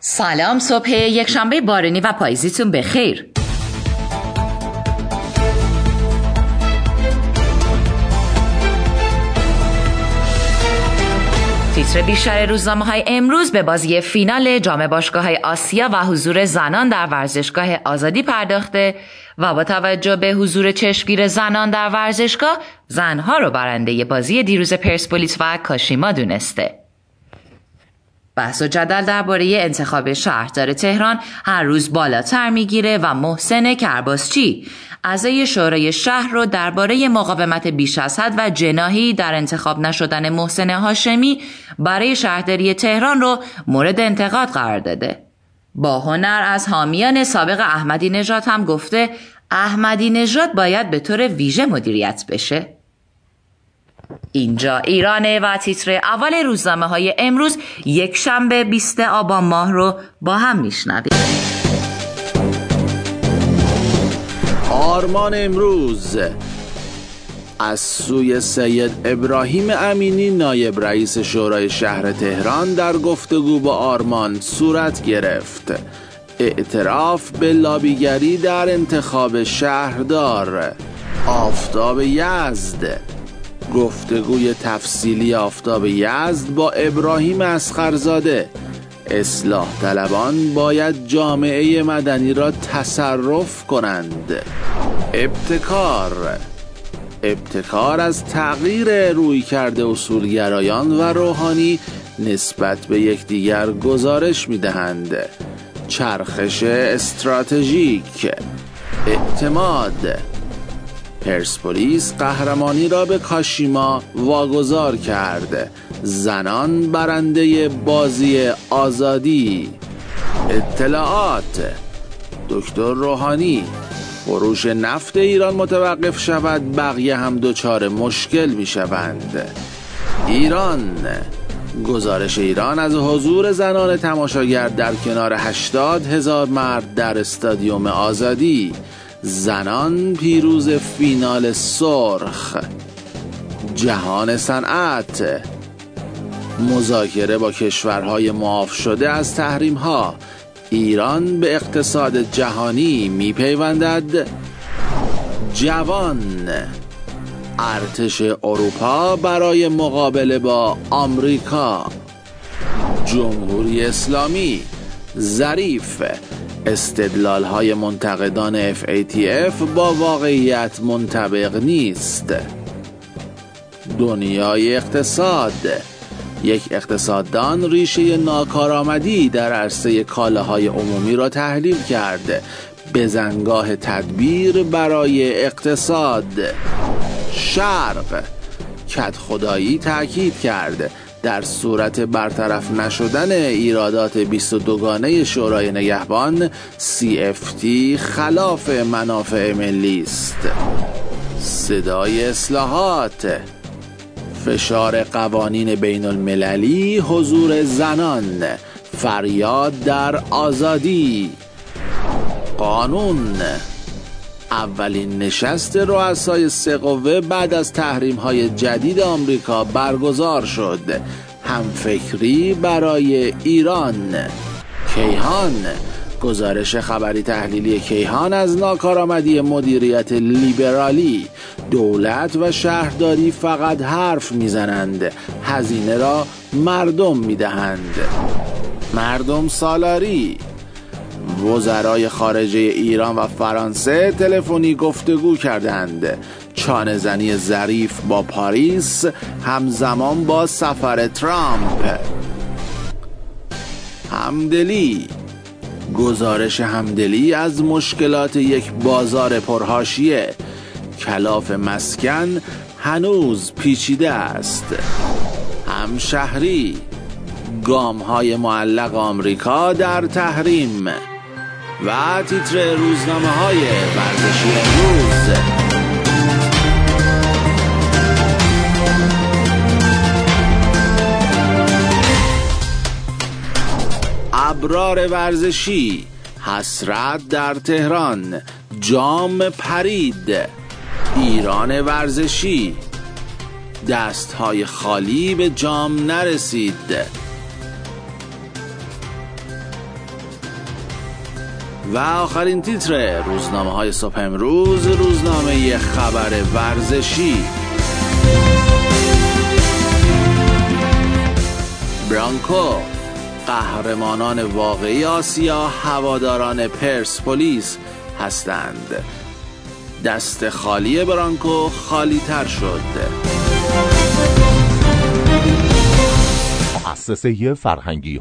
سلام صبح یک شنبه بارانی و پاییزیتون بخیر تیتر بیشتر روزنامه های امروز به بازی فینال جام باشگاه های آسیا و حضور زنان در ورزشگاه آزادی پرداخته و با توجه به حضور چشمگیر زنان در ورزشگاه زنها رو برنده بازی دیروز پرسپولیس و کاشیما دونسته. بحث و جدل درباره انتخاب شهردار تهران هر روز بالاتر می‌گیره و محسن کرباسچی اعضای شورای شهر رو درباره مقاومت بیش از حد و جناهی در انتخاب نشدن محسن هاشمی برای شهرداری تهران رو مورد انتقاد قرار داده. با هنر از حامیان سابق احمدی نژاد هم گفته احمدی نژاد باید به طور ویژه مدیریت بشه. اینجا ایرانه و تیتر اول روزنامه های امروز یک شنبه 20 آبان ماه رو با هم میشنویم. آرمان امروز. از سوی سید ابراهیم امینی نایب رئیس شورای شهر تهران در گفتگو با آرمان صورت گرفت. اعتراف به لابیگری در انتخاب شهردار. آفتاب یزد. گفتگوی تفصیلی آفتاب یزد با ابراهیم اسخرزاده. اصلاح طلبان باید جامعه مدنی را تصرف کنند. ابتکار. ابتکار از تغییر روی کرده اصولگرایان و روحانی نسبت به یکدیگر گزارش می دهند چرخش استراتژیک. اعتماد. پرسپولیس قهرمانی را به کاشیما واگذار کرد زنان برنده بازی آزادی. اطلاعات. دکتر روحانی فروش نفت ایران متوقف شود بقیه هم دچار مشکل می شوند ایران. گزارش ایران از حضور زنان تماشاگر در کنار 80 هزار مرد در استادیوم آزادی. زنان پیروز فینال سرخ. جهان صنعت. مذاکره با کشورهای معاف شده از تحریم ها ایران به اقتصاد جهانی میپیوندد. جوان. ارتش اروپا برای مقابله با آمریکا. جمهوری اسلامی. ظریف. استدلال های منتقدان FATF با واقعیت منطبق نیست. دنیای اقتصاد. یک اقتصاددان ریشه ناکارآمدی در عرصه کالاهای عمومی را تحلیل کرده بزنگاه تدبیر برای اقتصاد. شرق. کت خدایی تأکید کرده در صورت برطرف نشدن ایرادات 22 گانه شورای نگهبان CFT خلاف منافع ملی است. صدای اصلاحات. فشار قوانین بین المللی حضور زنان. فریاد در آزادی. قانون. اولین نشست رؤسای سه بعد از تحریم های جدید آمریکا برگزار شد. همفکری برای ایران. کیهان. گزارش خبری تحلیلی کیهان از ناکارآمدی مدیریت لیبرالی. دولت و شهرداری فقط حرف می‌زنند. هزینه را مردم می‌دهند. مردم سالاری. وزرای خارجه ایران و فرانسه تلفنی گفتگو کردند. چانه زنی ظریف با پاریس همزمان با سفر ترامپ. همدلی. گزارش همدلی از مشکلات یک بازار پرهاشیه. کلاف مسکن هنوز پیچیده است. همشهری. گام های معلق آمریکا در تحریم. و تیتر روزنامه های ورزشی امروز. ابرار ورزشی حسرت در تهران جام پرید ایران ورزشی. دست های خالی به جام نرسید. و آخرین تیتر روزنامه های صبح امروز روزنامه خبر ورزشی. برانکو قهرمانان واقعی آسیا هواداران پرسپولیس هستند. دست خالی برانکو خالی تر شد. مؤسسه فرهنگی